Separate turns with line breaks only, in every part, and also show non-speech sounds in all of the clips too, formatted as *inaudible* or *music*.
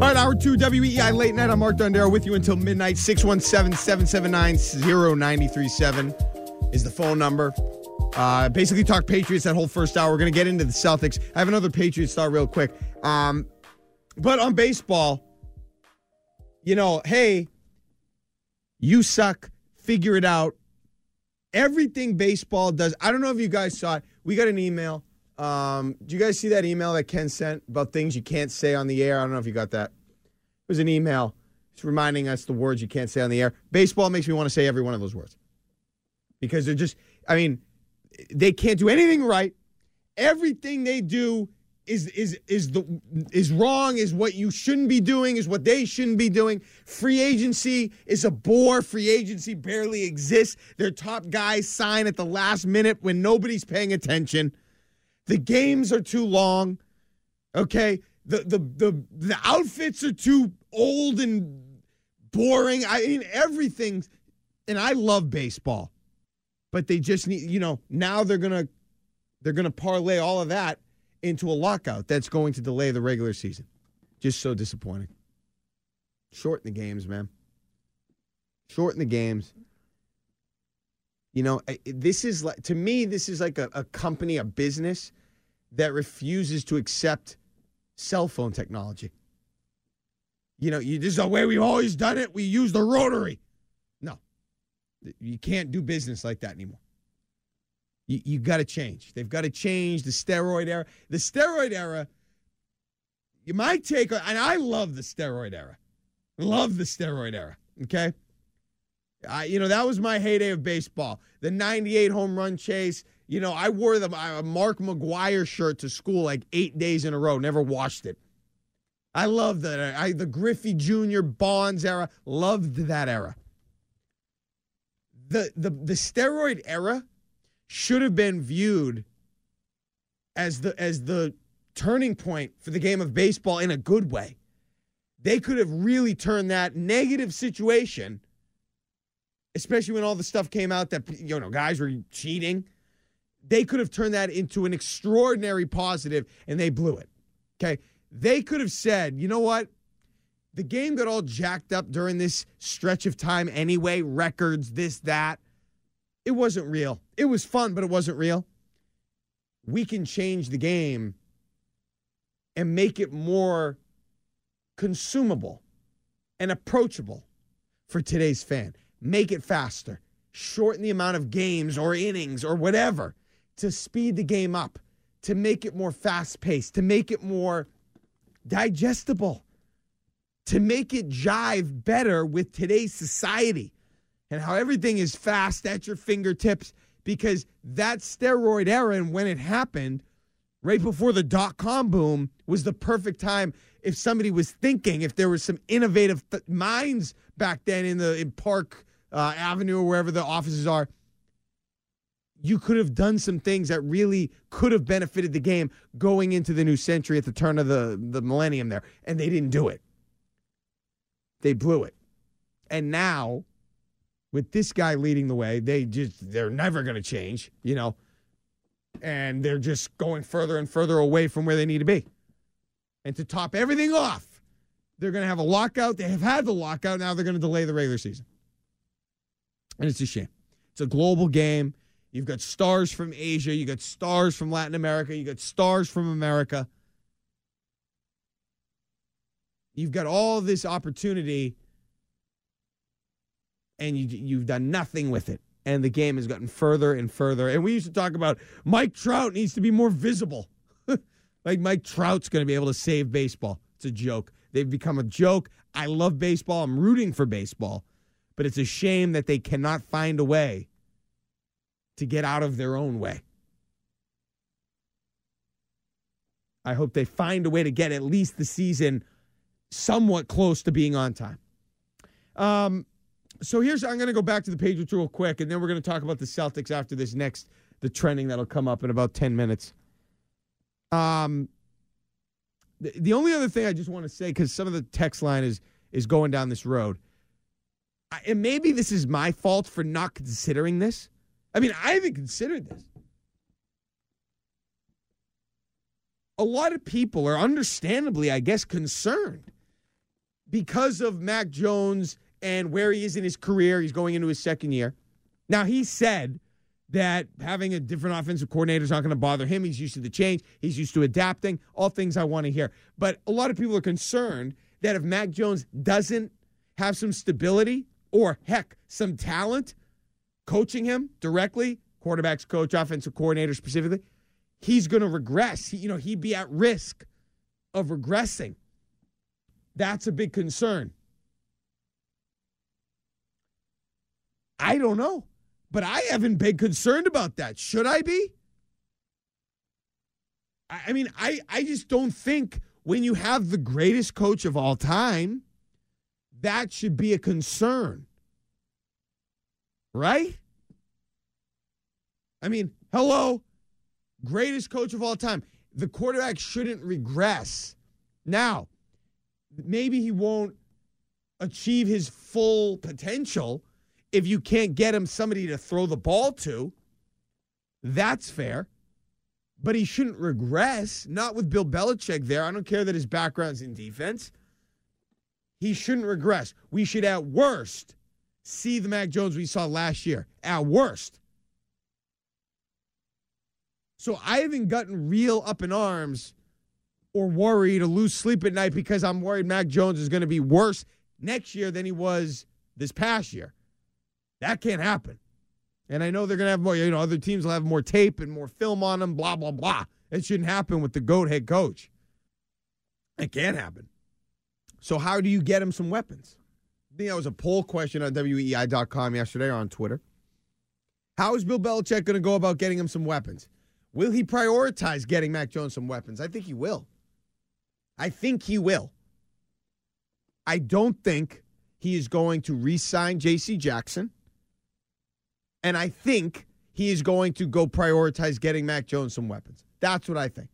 All right, hour two, WEEI Late Night. I'm Mark Dondero with you until midnight. 617 779 0937 is the phone number. Uh, basically, talk Patriots that whole first hour. We're going to get into the Celtics. I have another Patriots thought real quick. Um, but on baseball, you know, hey, you suck. Figure it out. Everything baseball does. I don't know if you guys saw it. We got an email. Um, do you guys see that email that Ken sent about things you can't say on the air? I don't know if you got that. It was an email. It's reminding us the words you can't say on the air. Baseball makes me want to say every one of those words because they're just. I mean, they can't do anything right. Everything they do is is is the is wrong. Is what you shouldn't be doing. Is what they shouldn't be doing. Free agency is a bore. Free agency barely exists. Their top guys sign at the last minute when nobody's paying attention. The games are too long. Okay. The the the the outfits are too old and boring. I mean everything and I love baseball. But they just need, you know, now they're going to they're going to parlay all of that into a lockout that's going to delay the regular season. Just so disappointing. Shorten the games, man. Shorten the games. You know, this is like to me, this is like a, a company, a business that refuses to accept cell phone technology. You know, you this is the way we've always done it. We use the rotary. No, you can't do business like that anymore. You, you got to change. They've got to change the steroid era. The steroid era, might take, and I love the steroid era. Love the steroid era. Okay. I, you know, that was my heyday of baseball. The 98 home run chase. You know, I wore the Mark McGwire shirt to school like eight days in a row, never washed it. I loved that. I, the Griffey Jr. Bonds era, loved that era. The, the, the steroid era should have been viewed as the, as the turning point for the game of baseball in a good way. They could have really turned that negative situation especially when all the stuff came out that you know guys were cheating they could have turned that into an extraordinary positive and they blew it okay? They could have said you know what? The game got all jacked up during this stretch of time anyway records this that. It wasn't real. It was fun but it wasn't real. We can change the game and make it more consumable and approachable for today's fan make it faster, shorten the amount of games or innings or whatever to speed the game up, to make it more fast paced, to make it more digestible, to make it jive better with today's society. And how everything is fast at your fingertips because that steroid era and when it happened right before the dot com boom was the perfect time if somebody was thinking if there was some innovative th- minds back then in the in park uh, Avenue or wherever the offices are, you could have done some things that really could have benefited the game going into the new century at the turn of the, the millennium there. And they didn't do it. They blew it. And now, with this guy leading the way, they just they're never gonna change, you know. And they're just going further and further away from where they need to be. And to top everything off, they're gonna have a lockout. They have had the lockout, now they're gonna delay the regular season. And it's a shame. It's a global game. You've got stars from Asia, you got stars from Latin America, you got stars from America. You've got all this opportunity and you, you've done nothing with it. And the game has gotten further and further. And we used to talk about Mike Trout needs to be more visible. *laughs* like Mike Trout's going to be able to save baseball. It's a joke. They've become a joke. I love baseball. I'm rooting for baseball. But it's a shame that they cannot find a way to get out of their own way. I hope they find a way to get at least the season somewhat close to being on time. Um, so here's I'm going to go back to the Patriots real quick, and then we're going to talk about the Celtics after this next the trending that'll come up in about ten minutes. Um, the, the only other thing I just want to say because some of the text line is is going down this road, I, and maybe this is my fault for not considering this. I mean, I haven't considered this. A lot of people are understandably, I guess, concerned because of Mac Jones and where he is in his career. He's going into his second year. Now, he said that having a different offensive coordinator is not going to bother him. He's used to the change, he's used to adapting, all things I want to hear. But a lot of people are concerned that if Mac Jones doesn't have some stability or, heck, some talent coaching him directly, quarterbacks coach, offensive coordinator specifically, he's going to regress. He, you know, he'd be at risk of regressing. That's a big concern. I don't know, but I haven't been concerned about that. Should I be? I mean, I, I just don't think when you have the greatest coach of all time, that should be a concern. Right? I mean, hello, greatest coach of all time. The quarterback shouldn't regress. Now, maybe he won't achieve his full potential if you can't get him somebody to throw the ball to. That's fair. But he shouldn't regress, not with Bill Belichick there. I don't care that his background's in defense. He shouldn't regress. We should, at worst, see the Mac Jones we saw last year. At worst. So I haven't gotten real up in arms or worried or lose sleep at night because I'm worried Mac Jones is going to be worse next year than he was this past year. That can't happen. And I know they're going to have more, you know, other teams will have more tape and more film on them, blah, blah, blah. It shouldn't happen with the GOAT head coach. It can't happen. So, how do you get him some weapons? I think that was a poll question on WEEI.com yesterday or on Twitter. How is Bill Belichick going to go about getting him some weapons? Will he prioritize getting Mac Jones some weapons? I think he will. I think he will. I don't think he is going to re sign J.C. Jackson. And I think he is going to go prioritize getting Mac Jones some weapons. That's what I think.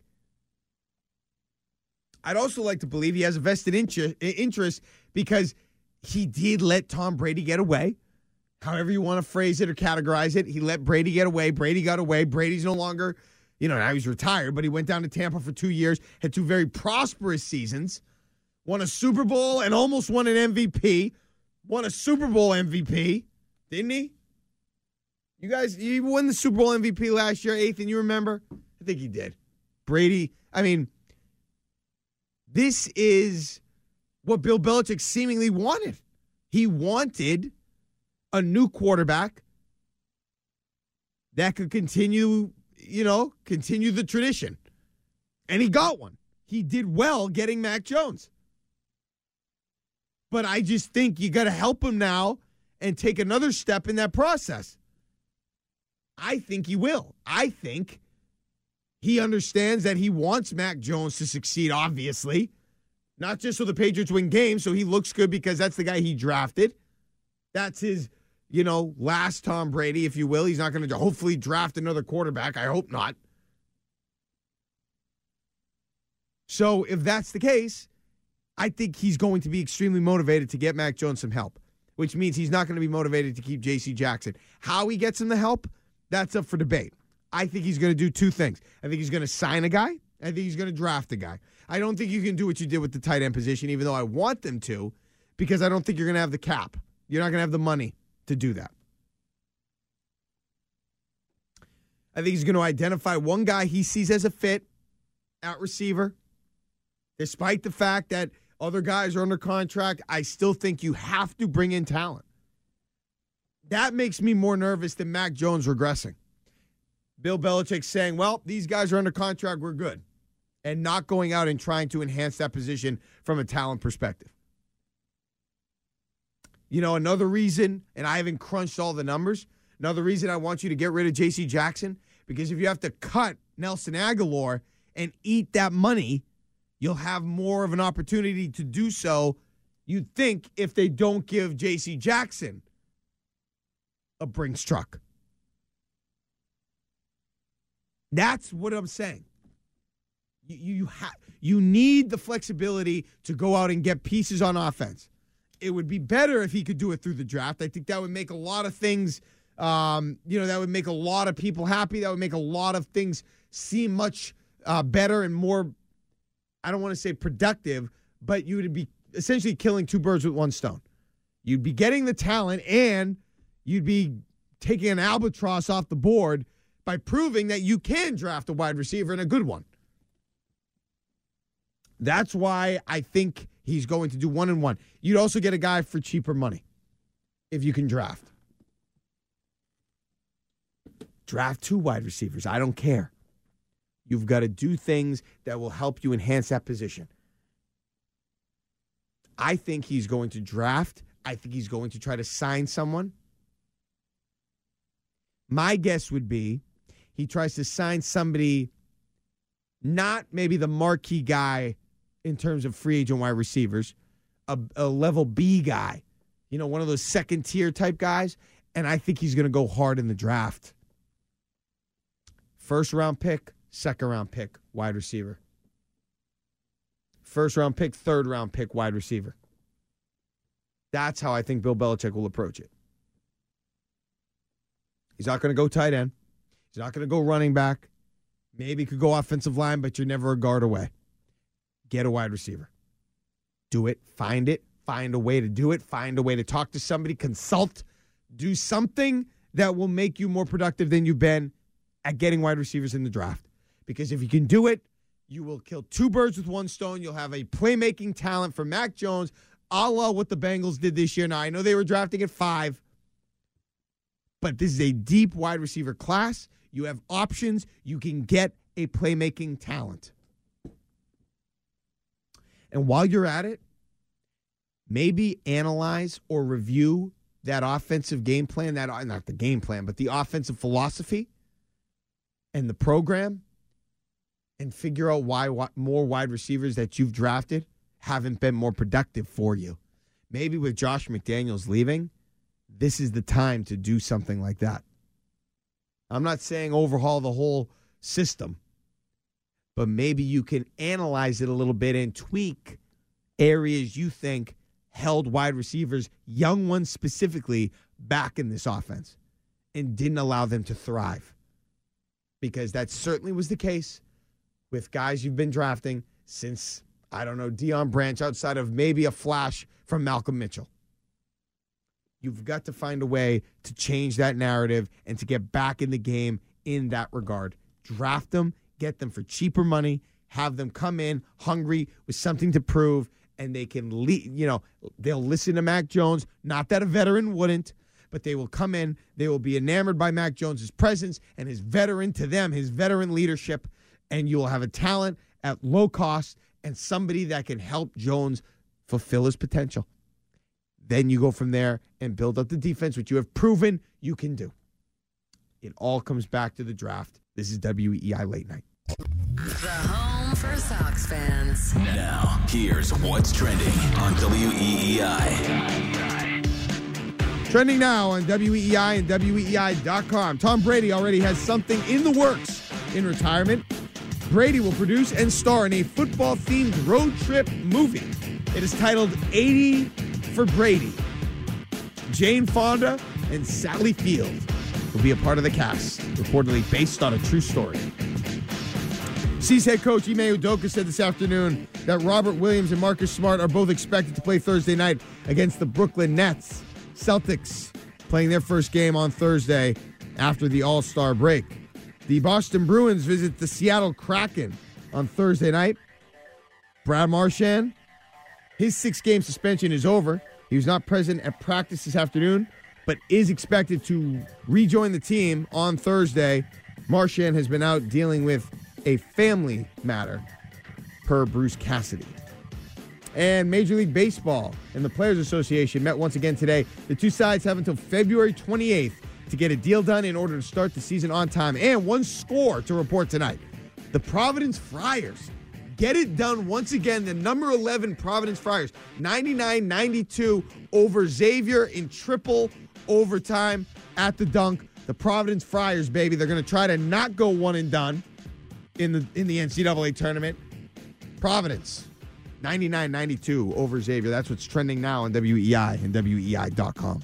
I'd also like to believe he has a vested interest because he did let Tom Brady get away. However, you want to phrase it or categorize it, he let Brady get away. Brady got away. Brady's no longer, you know, now he's retired, but he went down to Tampa for two years, had two very prosperous seasons, won a Super Bowl and almost won an MVP, won a Super Bowl MVP, didn't he? You guys, you won the Super Bowl MVP last year, eighth, and you remember? I think he did. Brady, I mean, this is what Bill Belichick seemingly wanted. He wanted a new quarterback that could continue, you know, continue the tradition. And he got one. He did well getting Mac Jones. But I just think you got to help him now and take another step in that process. I think he will. I think he understands that he wants Mac Jones to succeed, obviously. Not just so the Patriots win games, so he looks good because that's the guy he drafted. That's his, you know, last Tom Brady, if you will. He's not going to hopefully draft another quarterback. I hope not. So if that's the case, I think he's going to be extremely motivated to get Mac Jones some help, which means he's not going to be motivated to keep J.C. Jackson. How he gets him the help, that's up for debate. I think he's going to do two things. I think he's going to sign a guy. I think he's going to draft a guy. I don't think you can do what you did with the tight end position, even though I want them to, because I don't think you're going to have the cap. You're not going to have the money to do that. I think he's going to identify one guy he sees as a fit at receiver, despite the fact that Other guys are under contract. I still think you have to bring in talent. That makes me more nervous than Mac Jones regressing. Bill Belichick saying, well, these guys are under contract, we're good. And not going out and trying to enhance that position from a talent perspective. You know, another reason, and I haven't crunched all the numbers, another reason I want you to get rid of JC Jackson, because if you have to cut Nelson Agholor and eat that money, you'll have more of an opportunity to do so, you'd think, if they don't give JC Jackson a Brinks truck. That's what I'm saying. You you, ha- you need the flexibility to go out and get pieces on offense. It would be better if he could do it through the draft. I think that would make a lot of things. Um, you know, that would make a lot of people happy. That would make a lot of things seem much uh, better and more. I don't want to say productive, but you would be essentially killing two birds with one stone. You'd be getting the talent and you'd be taking an albatross off the board by proving that you can draft a wide receiver and a good one. That's why I think he's going to do one and one. You'd also get a guy for cheaper money if you can draft. Draft two wide receivers. I don't care. You've got to do things that will help you enhance that position. I think he's going to draft. I think he's going to try to sign someone. My guess would be he tries to sign somebody, not maybe the marquee guy in terms of free agent wide receivers, a, a level B guy, you know, one of those second tier type guys. And I think he's going to go hard in the draft. First round pick, second round pick, wide receiver. First round pick, third round pick, wide receiver. That's how I think Bill Belichick will approach it. He's not going to go tight end. He's not going to go running back. Maybe could go offensive line, but you're never a guard away. Get a wide receiver. Do it. Find it. Find a way to do it. Find a way to talk to somebody. Consult. Do something that will make you more productive than you've been at getting wide receivers in the draft. Because if you can do it, you will kill two birds with one stone. You'll have a playmaking talent for Mac Jones, a la what the Bengals did this year. Now, I know they were drafting at five, but this is a deep wide receiver class. You have options. You can get a playmaking talent. And while you're at it, maybe analyze or review that offensive game plan, that uh, not the game plan, but the offensive philosophy and the program and figure out why more wide receivers that you've drafted haven't been more productive for you. Maybe with Josh McDaniels leaving, this is the time to do something like that. I'm not saying overhaul the whole system, but maybe you can analyze it a little bit and tweak areas you think held wide receivers, young ones specifically, back in this offense and didn't allow them to thrive. Because that certainly was the case with guys you've been drafting since, I don't know, Deion Branch, outside of maybe a flash from Malcolm Mitchell. You've got to find a way to change that narrative and to get back in the game in that regard. Draft them, get them for cheaper money, have them come in hungry with something to prove, and they can lead, you know, they'll listen to Mac Jones. Not that a veteran wouldn't, but they will come in, they will be enamored by Mac Jones's presence and his veteran to them, his veteran leadership, and you will have a talent at low cost and somebody that can help Jones fulfill his potential. Then you go from there and build up the defense, which you have proven you can do. It all comes back to the draft. This is WEEI Late Night.
The home for Sox fans.
Now, here's what's trending on WEEI.
Trending now on WEEI and WEEI.com. Tom Brady already has something in the works in retirement. Brady will produce and star in a football themed road trip movie. It is titled 80 for Brady. Jane Fonda and Sally Field will be a part of the cast, reportedly based on a true story. C's head coach Ime Udoka said this afternoon that Robert Williams and Marcus Smart are both expected to play Thursday night against the Brooklyn Nets. Celtics playing their first game on Thursday after the All Star break. The Boston Bruins visit the Seattle Kraken on Thursday night. Brad Marchand His six game suspension is over. He was not present at practice this afternoon, but is expected to rejoin the team on Thursday. Marchand has been out dealing with a family matter, per Bruce Cassidy. And Major League Baseball and the Players Association met once again today. The two sides have until February 28th to get a deal done in order to start the season on time. And one score to report tonight. The Providence Friars get it done once again. The number 11 Providence Friars, 99 92 over Xavier in triple overtime at the dunk. The Providence Friars, baby, they're going to try to not go one and done in the in the NCAA tournament. Providence, 99 92 over Xavier. That's what's trending now on WEEI and WEEI.com.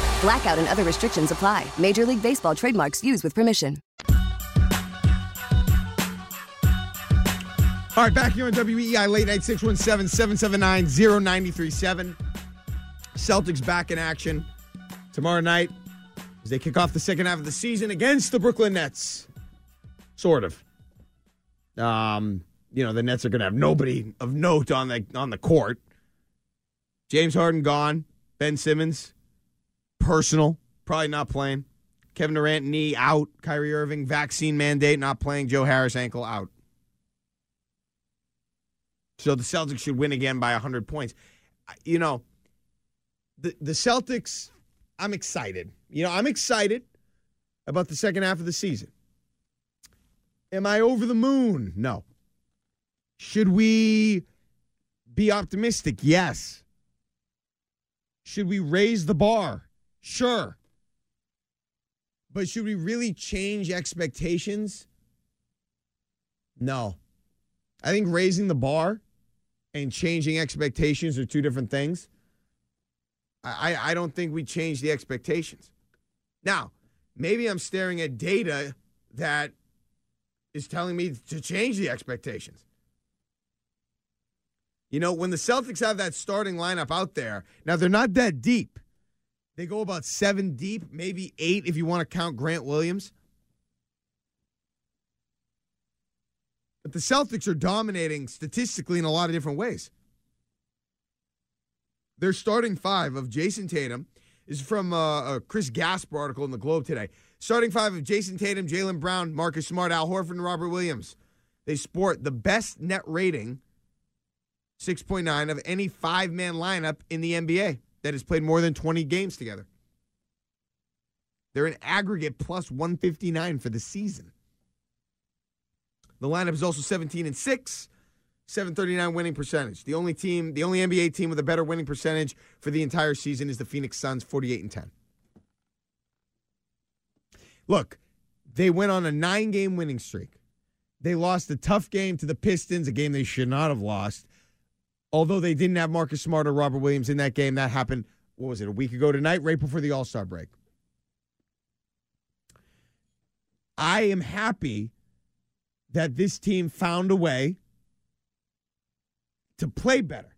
Blackout and other restrictions apply. Major League Baseball trademarks used with permission.
All right, back here on WEEI Late Night 617 779 0937. Celtics back in action tomorrow night as they kick off the second half of the season against the Brooklyn Nets. Sort of. Um, you know, the Nets are going to have nobody of note on the on the court. James Harden gone, Ben Simmons personal, probably not playing. Kevin Durant knee out, Kyrie Irving vaccine mandate not playing, Joe Harris ankle out. So the Celtics should win again by 100 points. You know, the the Celtics I'm excited. You know, I'm excited about the second half of the season. Am I over the moon? No. Should we be optimistic? Yes. Should we raise the bar? Sure. But should we really change expectations? No. I think raising the bar and changing expectations are two different things. I, I don't think we change the expectations. Now, maybe I'm staring at data that is telling me to change the expectations. You know, when the Celtics have that starting lineup out there, now they're not that deep. They go about seven deep, maybe eight if you want to count Grant Williams. But the Celtics are dominating statistically in a lot of different ways. Their starting five of Jayson Tatum is from uh, a Chris Gasper article in the Globe today. Starting five of Jayson Tatum, Jaylen Brown, Marcus Smart, Al Horford, and Robert Williams. They sport the best net rating, 6.9, of any five man lineup in the NBA that has played more than 20 games together. They're an aggregate plus 159 for the season. The lineup is also 17 and 6, 739 winning percentage. The only team, the only NBA team with a better winning percentage for the entire season is the Phoenix Suns, 48 and 10. Look, they went on a nine game winning streak. They lost a tough game to the Pistons, a game they should not have lost. Although they didn't have Marcus Smart or Robert Williams in that game, that happened, what was it, a week ago tonight, right before the All Star break. I am happy that this team found a way to play better.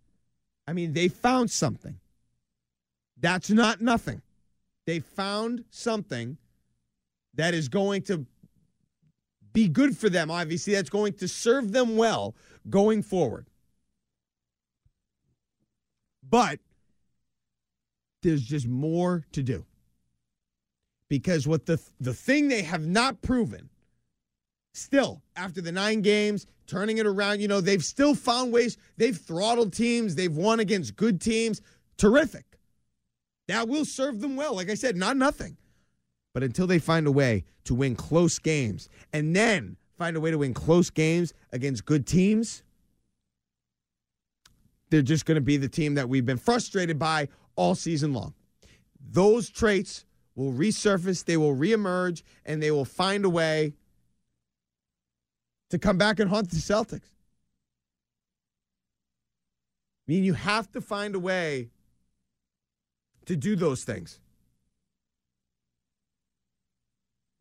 I mean, they found something. That's not nothing. They found something that is going to be good for them, obviously, that's going to serve them well going forward. But there's just more to do. Because what the the thing they have not proven still after the 9 games, turning it around, you know, they've still found ways. They've throttled teams, they've won against good teams. Terrific. That will serve them well. Like I said, not nothing. But until they find a way to win close games and then find a way to win close games against good teams, they're just going to be the team that we've been frustrated by all season long. Those traits will resurface, they will reemerge, and they will find a way to come back and haunt the Celtics. I mean, you have to find a way to do those things.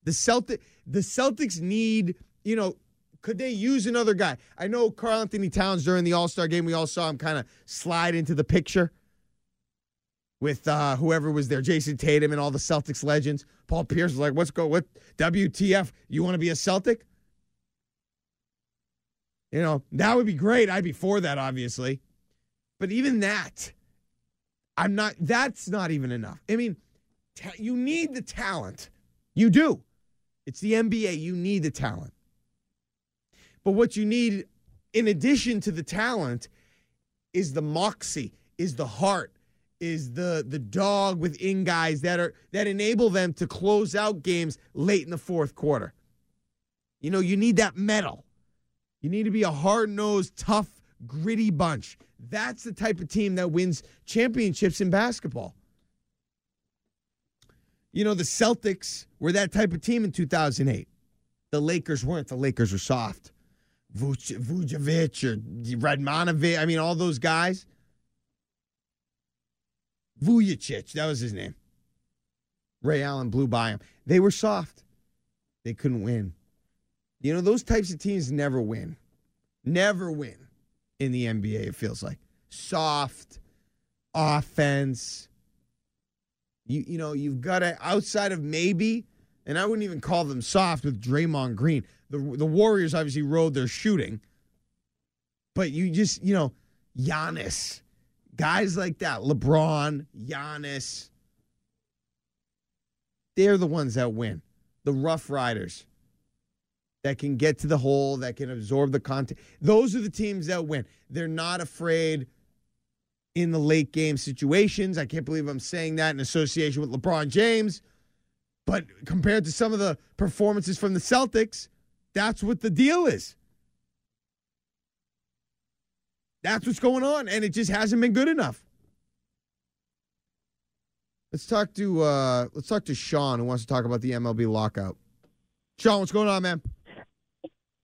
The Celtic the Celtics need, you know, could they use another guy? I know Karl-Anthony Towns during the All-Star game, we all saw him kind of slide into the picture with uh, whoever was there, Jayson Tatum and all the Celtics legends. Paul Pierce was like, "What's go? What WTF? You want to be a Celtic?" You know that would be great. I'd be for that, obviously, but even that, I'm not. That's not even enough. I mean, ta- you need the talent. You do. It's the NBA. You need the talent. But what you need, in addition to the talent, is the moxie, is the heart, is the the dog within guys that are that enable them to close out games late in the fourth quarter. You know, you need that mettle. You need to be a hard-nosed, tough, gritty bunch. That's the type of team that wins championships in basketball. You know, the Celtics were that type of team in 2008. The Lakers weren't. The Lakers were soft. Vuj- Vujovic or Radmanovic. I mean, all those guys. Vujacic, that was his name. Ray Allen blew by him. They were soft. They couldn't win. You know, those types of teams never win. Never win in the NBA, it feels like. Soft offense. You you know, you've got to outside of maybe, and I wouldn't even call them soft with Draymond Green. The the Warriors obviously rode their shooting. But you just, you know, Giannis, guys like that, LeBron, Giannis, they're the ones that win. The Rough Riders that can get to the hole, that can absorb the content. Those are the teams that win. They're not afraid in the late game situations. I can't believe I'm saying that in association with LeBron James. But compared to some of the performances from the Celtics, that's what the deal is. That's what's going on, and it just hasn't been good enough. Let's talk to uh, let's talk to Sean, who wants to talk about the MLB lockout. Sean, what's going on, man?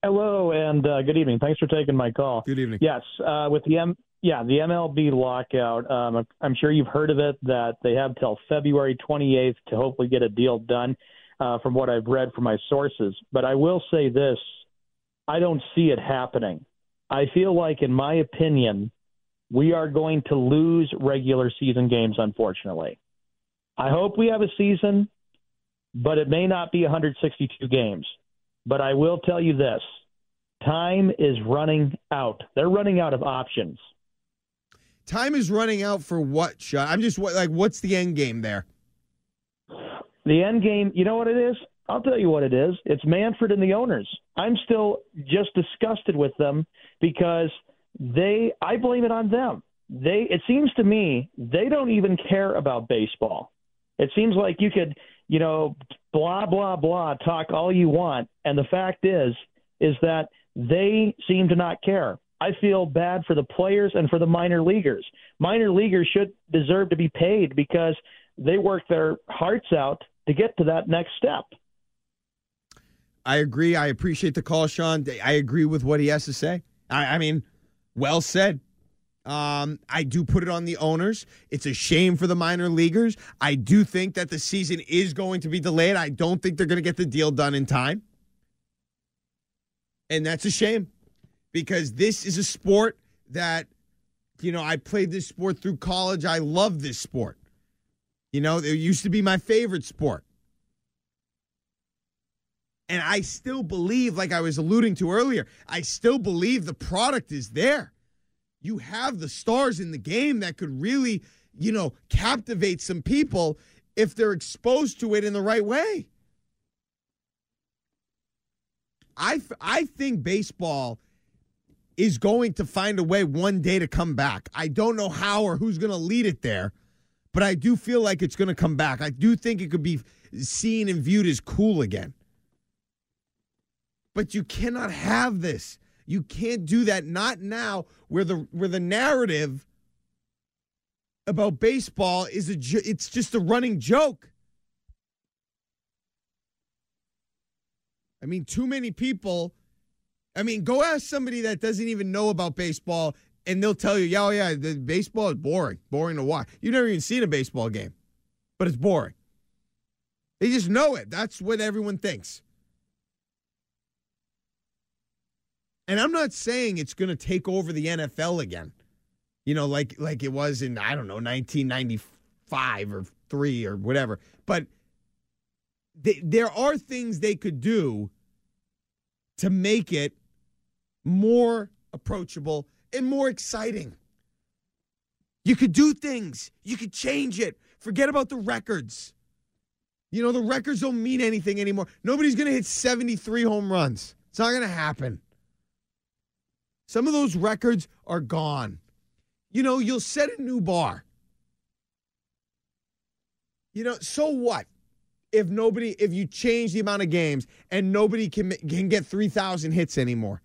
Hello and uh, good evening. Thanks for taking my call.
Good evening.
Yes, uh, with the M, yeah, the MLB lockout. Um, I'm sure you've heard of it. That they have till February 28th to hopefully get a deal done. Uh, from what I've read from my sources, but I will say this: I don't see it happening. I feel like, in my opinion, we are going to lose regular season games. Unfortunately, I hope we have a season, but it may not be 162 games. But I will tell you this time is running out. They're running out of options.
Time is running out for what, Sean? I'm just like, what's the end game there?
The end game, you know what it is? I'll tell you what it is. It's Manfred and the owners. I'm still just disgusted with them because they I blame it on them. They it seems to me they don't even care about baseball. It seems like you could, you know, blah blah blah talk all you want and the fact is is that they seem to not care. I feel bad for the players and for the minor leaguers. Minor leaguers should deserve to be paid because they work their hearts out to get to that next step.
I agree. I appreciate the call, Sean. I agree with what he has to say. I, I mean, well said. Um, I do put it on the owners. It's a shame for the minor leaguers. I do think that the season is going to be delayed. I don't think they're going to get the deal done in time. And that's a shame because this is a sport that, you know, I played this sport through college. I love this sport. You know, it used to be my favorite sport. And I still believe, like I was alluding to earlier, I still believe the product is there. You have the stars in the game that could really, you know, captivate some people if they're exposed to it in the right way. I, I think baseball is going to find a way one day to come back. I don't know how or who's going to lead it there, but I do feel like it's going to come back. I do think it could be seen and viewed as cool again. But you cannot have this. You can't do that. Not now, where the where the narrative about baseball is a it's just a running joke. I mean, too many people. I mean, go ask somebody that doesn't even know about baseball, and they'll tell you, "Yeah, oh, yeah, the baseball is boring, boring to watch." You've never even seen a baseball game, but it's boring. They just know it. That's what everyone thinks. And I'm not saying it's going to take over the NFL again. You know, like like it was in I don't know 1995 or 3 or whatever. But there are things they could do to make it more approachable and more exciting. You could do things. You could change it. Forget about the records. You know, the records don't mean anything anymore. Nobody's going to hit 73 home runs. It's not going to happen. Some of those records are gone. You know, you'll set a new bar. You know, so what? If nobody, if you change the amount of games and nobody can can get three thousand hits anymore,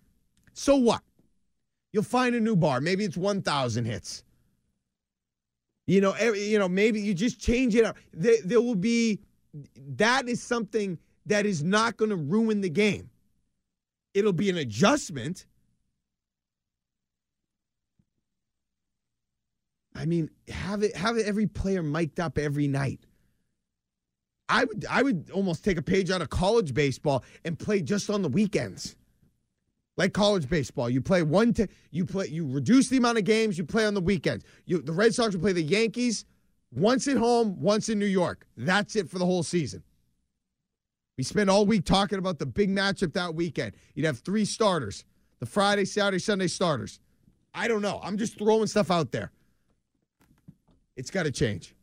so what? You'll find a new bar. Maybe it's one thousand hits. You know, every, you know, maybe you just change it up. There, there will be. That is something that is not going to ruin the game. It'll be an adjustment I mean, have it have every player mic'd up every night. I would I would almost take a page out of college baseball and play just on the weekends. Like college baseball, you play one t- you play you reduce the amount of games you play on the weekends. You the Red Sox will play the Yankees once at home, once in New York. That's it for the whole season. We spend all week talking about the big matchup that weekend. You'd have three starters, the Friday, Saturday, Sunday starters. I don't know. I'm just throwing stuff out there. It's got to change.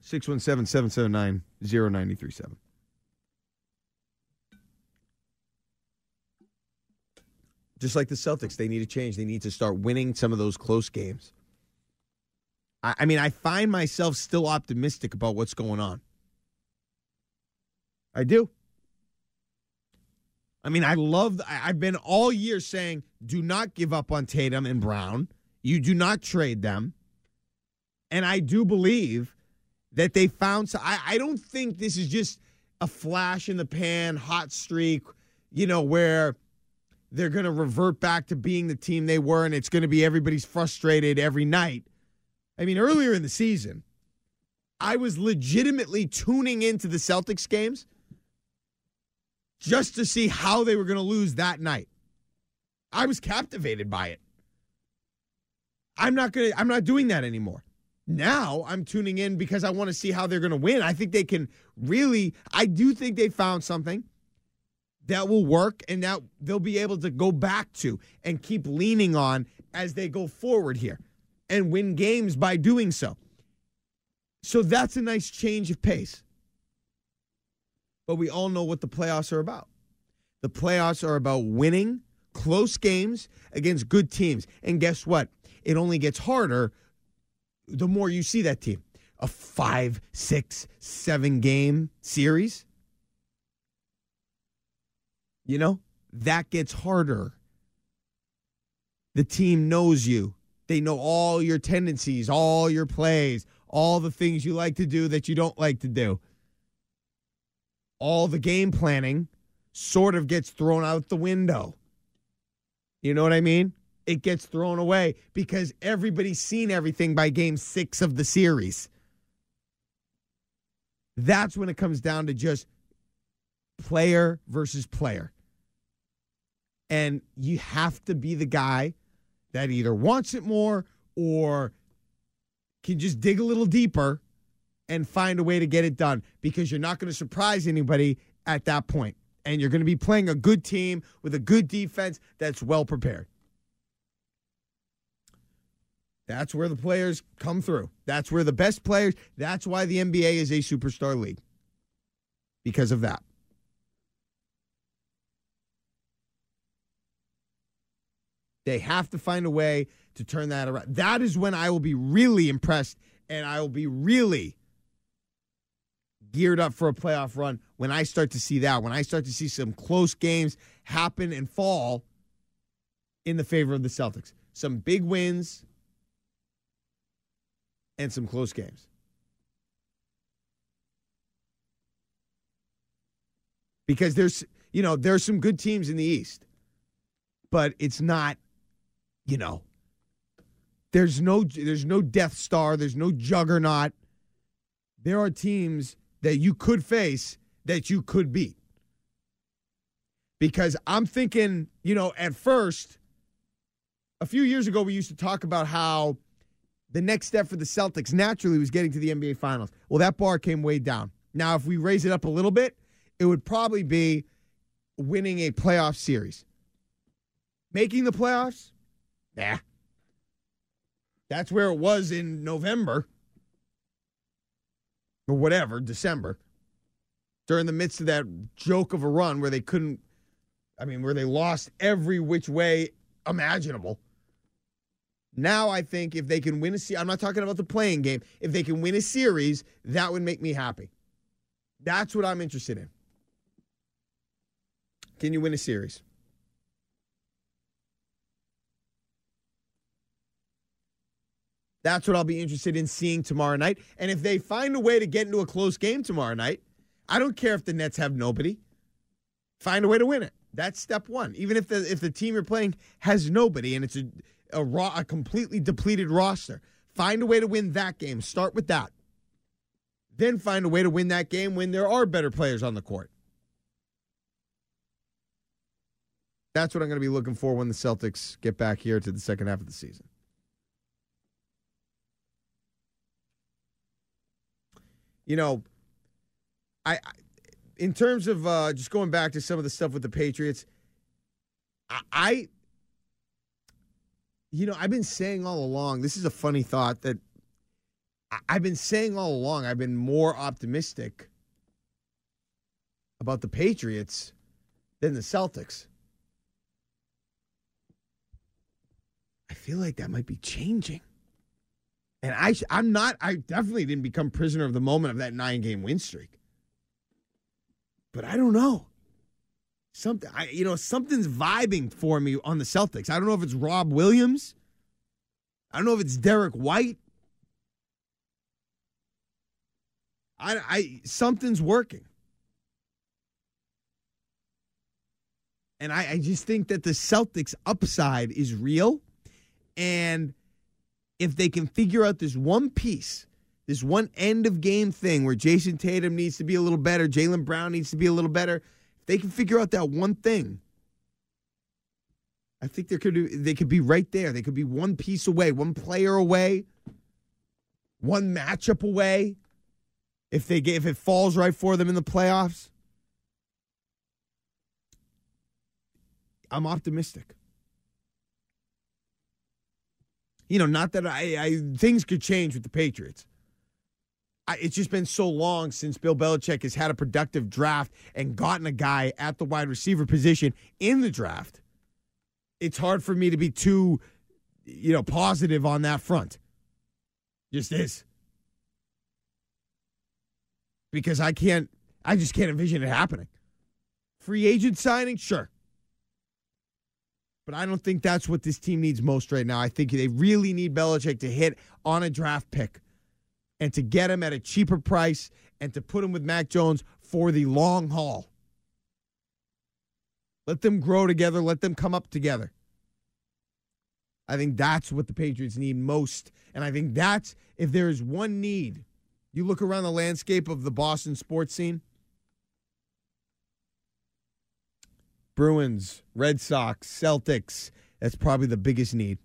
617 779 0937. Just like the Celtics, they need to change. They need to start winning some of those close games. I, I mean, I find myself still optimistic about what's going on. I do. I mean, I love, I've been all year saying do not give up on Tatum and Brown. You do not trade them. And I do believe that they found. So I, I don't think this is just a flash in the pan, hot streak, you know, where they're going to revert back to being the team they were and it's going to be everybody's frustrated every night. I mean, earlier in the season, I was legitimately tuning into the Celtics games just to see how they were going to lose that night. I was captivated by it. I'm not going to I'm not doing that anymore. Now I'm tuning in because I want to see how they're going to win. I think they can really, I do think they found something that will work and that they'll be able to go back to and keep leaning on as they go forward here and win games by doing so. So that's a nice change of pace. But we all know what the playoffs are about. The playoffs are about winning close games against good teams. And guess what? It only gets harder the more you see that team. A five, six, seven game series, you know, that gets harder. The team knows you. They know all your tendencies, all your plays, all the things you like to do that you don't like to do. All the game planning sort of gets thrown out the window. You know what I mean? it gets thrown away because everybody's seen everything by game six of the series. That's when it comes down to just player versus player. And you have to be the guy that either wants it more or can just dig a little deeper and find a way to get it done because you're not going to surprise anybody at that point. And you're going to be playing a good team with a good defense that's well prepared. That's where the players come through. That's where the best players, that's why the NBA is a superstar league. Because of that. They have to find a way to turn that around. That is when I will be really impressed and I will be really geared up for a playoff run when I start to see that, when I start to see some close games happen and fall in the favor of the Celtics. Some big wins and some close games. Because there's, you know, there's some good teams in the East, but it's not, you know, there's no there's no Death Star, there's no juggernaut. There are teams that you could face that you could beat. Because I'm thinking, you know, at first, a few years ago, we used to talk about how the next step for the Celtics naturally was getting to the NBA Finals. Well, that bar came way down. Now, if we raise it up a little bit, it would probably be winning a playoff series. Making the playoffs? Nah. That's where it was in November or whatever, December, during the midst of that joke of a run where they couldn't, I mean, where they lost every which way imaginable. Now I think if they can win a series, I'm not talking about the play-in game. If they can win a series, that would make me happy. That's what I'm interested in. Can you win a series? That's what I'll be interested in seeing tomorrow night. And if they find a way to get into a close game tomorrow night, I don't care if the Nets have nobody. Find a way to win it. That's step one. Even if the if the team you're playing has nobody and it's a a raw a completely depleted roster, find a way to win that game. Start with that. Then find a way to win that game when there are better players on the court. That's what I'm going to be looking for when the Celtics get back here to the second half of the season. You know, I, in terms of uh, just going back to some of the stuff with the Patriots, I, I, you know, I've been saying all along. This is a funny thought that I've been saying all along. I've been more optimistic about the Patriots than the Celtics. I feel like that might be changing. And I, I'm not. I definitely didn't become prisoner of the moment of that nine game win streak. But I don't know. Something, I, you know, something's vibing for me on the Celtics. I don't know if it's Rob Williams. I don't know if it's Derrick White. I, I something's working. And I, I just think that the Celtics upside is real. And if they can figure out this one piece, this one end of game thing where Jayson Tatum needs to be a little better, Jaylen Brown needs to be a little better, if they can figure out that one thing, I think they could they could be right there. They could be one piece away, one player away, one matchup away. If they get, if it falls right for them in the playoffs, I'm optimistic. You know, not that I, I things could change with the Patriots. I, it's just been so long since Bill Belichick has had a productive draft and gotten a guy at the wide receiver position in the draft. It's hard for me to be too, you know, positive on that front. Just is. Because I can't, I just can't envision it happening. Free agent signing, sure. But I don't think that's what this team needs most right now. I think they really need Belichick to hit on a draft pick and to get him at a cheaper price and to put him with Mac Jones for the long haul. Let them grow together, let them come up together. I think that's what the Patriots need most. And I think that's if there is one need, you look around the landscape of the Boston sports scene Bruins, Red Sox, Celtics. That's probably the biggest need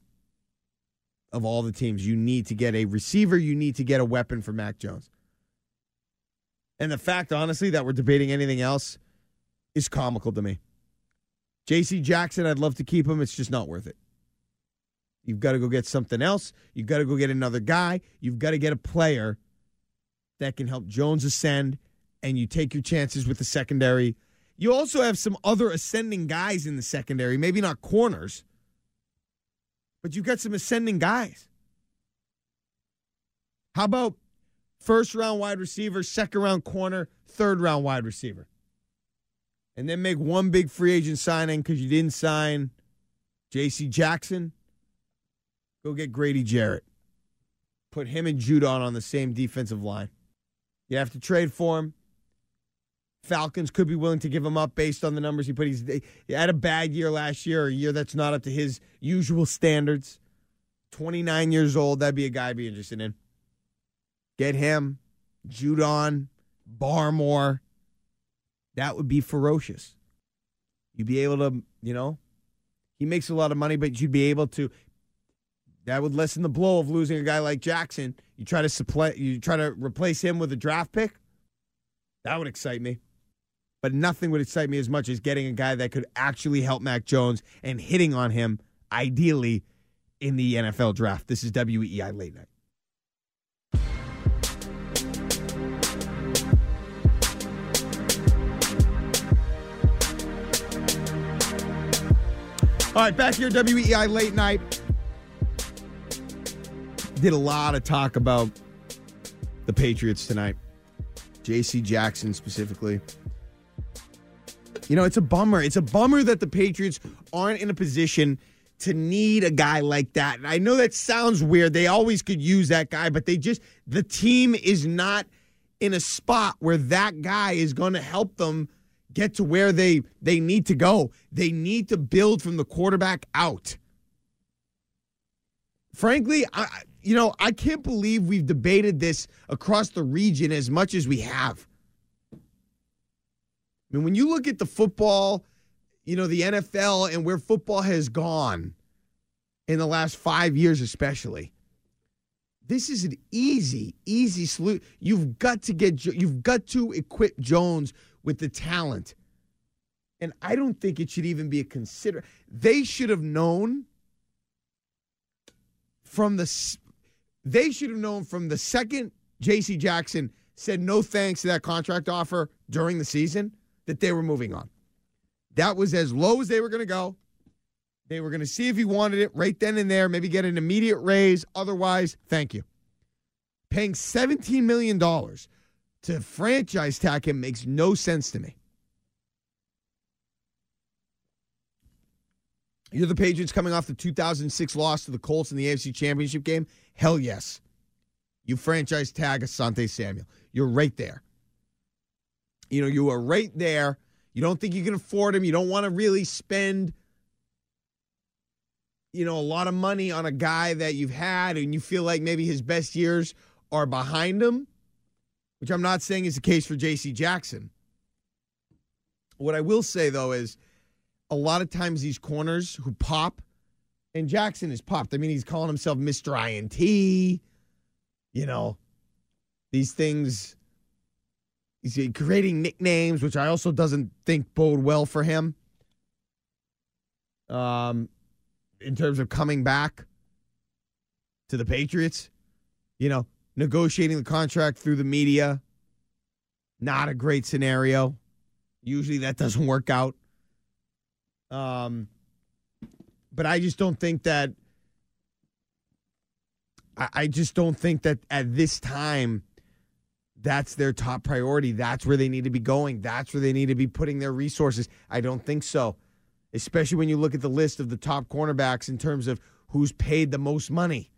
of all the teams. You need to get a receiver, you need to get a weapon for Mac Jones. And the fact, honestly, that we're debating anything else is comical to me. JC Jackson, I'd love to keep him. It's just not worth it. You've got to go get something else. You've got to go get another guy. You've got to get a player that can help Jones ascend, and you take your chances with the secondary. You also have some other ascending guys in the secondary, maybe not corners, but you've got some ascending guys. How about first round wide receiver, second round corner, third round wide receiver? And then make one big free agent signing because you didn't sign J.C. Jackson. Go get Grady Jarrett. Put him and Judon on the same defensive line. You have to trade for him. Falcons could be willing to give him up based on the numbers he put. He's he had a bad year last year, a year that's not up to his usual standards. 29 years old, that'd be a guy I'd be interested in. Get him, Judon, Barmore. That would be ferocious. You'd be able to, you know, he makes a lot of money, but you'd be able to. That would lessen the blow of losing a guy like Jackson. You try to supply, you try to replace him with a draft pick. That would excite me. But nothing would excite me as much as getting a guy that could actually help Mac Jones and hitting on him, ideally, in the NFL draft. This is WEEI Late Night. All right, back here, WEEI Late Night. Did a lot of talk about the Patriots tonight. J.C. Jackson specifically. You know, it's a bummer. It's a bummer that the Patriots aren't in a position to need a guy like that. And I know that sounds weird. They always could use that guy, but they just, the team is not in a spot where that guy is going to help them get to where they they need to go. They need to build from the quarterback out. Frankly, I you know, I can't believe we've debated this across the region as much as we have. I mean, when you look at the football, you know, the NFL and where football has gone in the last 5 years especially. This is an easy, easy solution. You've got to get you've got to equip Jones with the talent. And I don't think it should even be a consider. They should have known from the they should have known from the second JC Jackson said no thanks to that contract offer during the season that they were moving on. That was as low as they were going to go. They were going to see if he wanted it right then and there, maybe get an immediate raise. Otherwise, thank you. Paying $17 million to franchise tag him makes no sense to me. You're the Patriots coming off the 2006 loss to the Colts in the AFC Championship game? Hell yes. You franchise tag Asante Samuel. You're right there. You know, you are right there. You don't think you can afford him. You don't want to really spend, you know, a lot of money on a guy that you've had and you feel like maybe his best years are behind him, which I'm not saying is the case for JC Jackson. What I will say, though, is a lot of times these corners who pop, and Jackson has popped. I mean, he's calling himself Mr. INT. You know, these things. He's creating nicknames, which I also doesn't think bode well for him. Um, in terms of coming back to the Patriots, you know, negotiating the contract through the media, not a great scenario. Usually that doesn't work out. Um, but I just don't think that. I, I just don't think that at this time, that's their top priority. That's where they need to be going. That's where they need to be putting their resources. I don't think so, especially when you look at the list of the top cornerbacks in terms of who's paid the most money.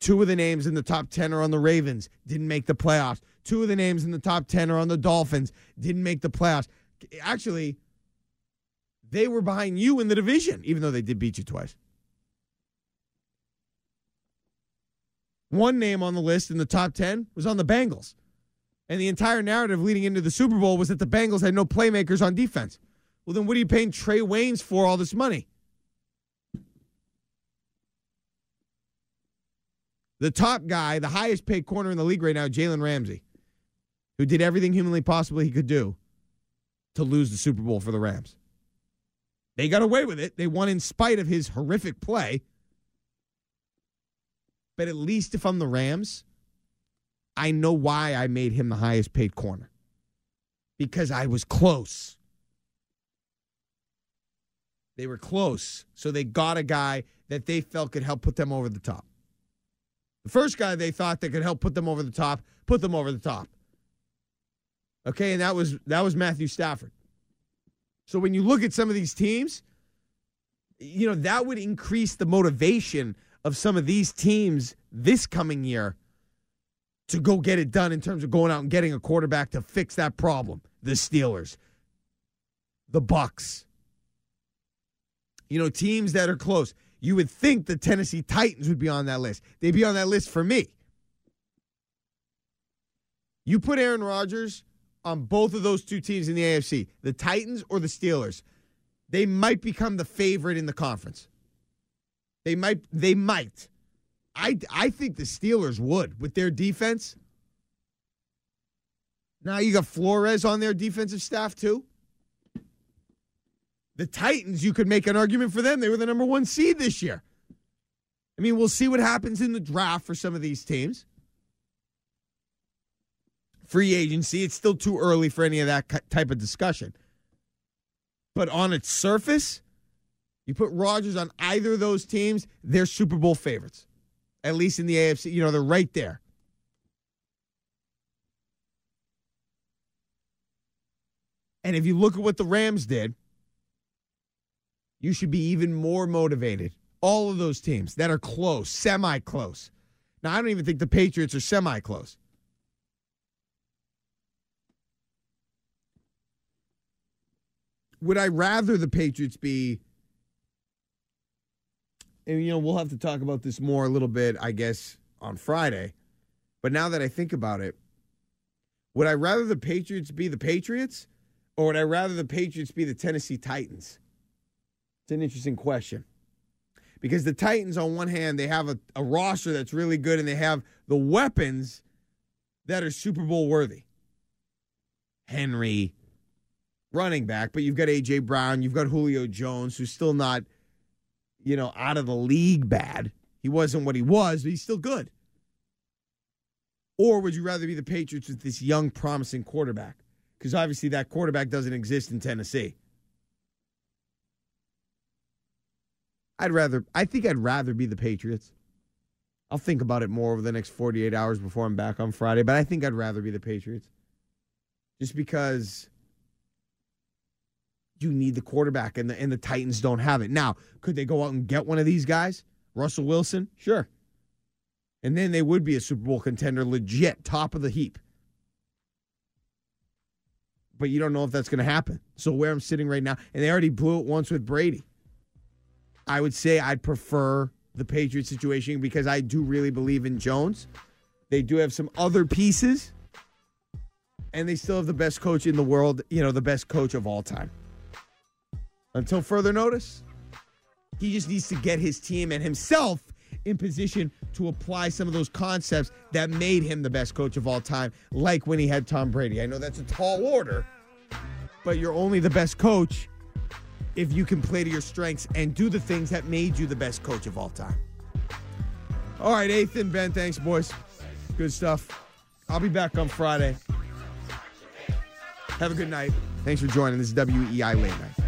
Two of the names in the top 10 are on the Ravens, didn't make the playoffs. Two of the names in the top 10 are on the Dolphins, didn't make the playoffs. Actually, they were behind you in the division, even though they did beat you twice. One name on the list in the top 10 was on the Bengals. And the entire narrative leading into the Super Bowl was that the Bengals had no playmakers on defense. Well, then what are you paying Trae Waynes for all this money? The top guy, the highest paid corner in the league right now, Jalen Ramsey. who did everything humanly possible he could do to lose the Super Bowl for the Rams. They got away with it. They won in spite of his horrific play. But at least if I'm the Rams, I know why I made him the highest paid corner. Because I was close. They were close. So they got a guy that they felt could help put them over the top. The first guy they thought that could help put them over the top, put them over the top. Okay, and that was that was Matthew Stafford. So when you look at some of these teams, you know, that would increase the motivation of some of these teams this coming year to go get it done in terms of going out and getting a quarterback to fix that problem. The Steelers, the Bucks. You know, teams that are close. You would think the Tennessee Titans would be on that list. They'd be on that list for me. You put Aaron Rodgers on both of those two teams in the AFC, the Titans or the Steelers, they might become the favorite in the conference. They might they might. I I think the Steelers would with their defense. Now you got Flores on their defensive staff too. The Titans, you could make an argument for them. They were the number one seed this year. I mean, we'll see what happens in the draft for some of these teams. Free agency, it's still too early for any of that type of discussion. But on its surface, you put Rodgers on either of those teams, they're Super Bowl favorites. At least in the AFC, you know, they're right there. And if you look at what the Rams did, you should be even more motivated. All of those teams that are close, semi close. Now, I don't even think the Patriots are semi close. Would I rather the Patriots be, and you know, we'll have to talk about this more a little bit, I guess, on Friday. But now that I think about it, would I rather the Patriots be the Patriots or would I rather the Patriots be the Tennessee Titans? It's an interesting question. Because the Titans, on one hand, they have a, a roster that's really good and they have the weapons that are Super Bowl worthy. Henry, running back, but you've got A.J. Brown, you've got Julio Jones, who's still not, you know, out of the league bad. He wasn't what he was, but he's still good. Or would you rather be the Patriots with this young, promising quarterback? Because obviously that quarterback doesn't exist in Tennessee. I'd rather, I think I'd rather be the Patriots. I'll think about it more over the next 48 hours before I'm back on Friday, but I think I'd rather be the Patriots. Just because you need the quarterback and the, and the Titans don't have it. Now, could they go out and get one of these guys? Russell Wilson? Sure. And then they would be a Super Bowl contender, legit, top of the heap. But you don't know if that's going to happen. So, where I'm sitting right now, and they already blew it once with Brady. I would say I'd prefer the Patriots situation because I do really believe in Jones. They do have some other pieces, and they still have the best coach in the world, you know, the best coach of all time. Until further notice, he just needs to get his team and himself in position to apply some of those concepts that made him the best coach of all time, like when he had Tom Brady. I know that's a tall order, but you're only the best coach if you can play to your strengths and do the things that made you the best coach of all time. All right, Ethan, Ben, thanks, boys. Good stuff. I'll be back on Friday. Have a good night. Thanks for joining. This is WEEI Late Night.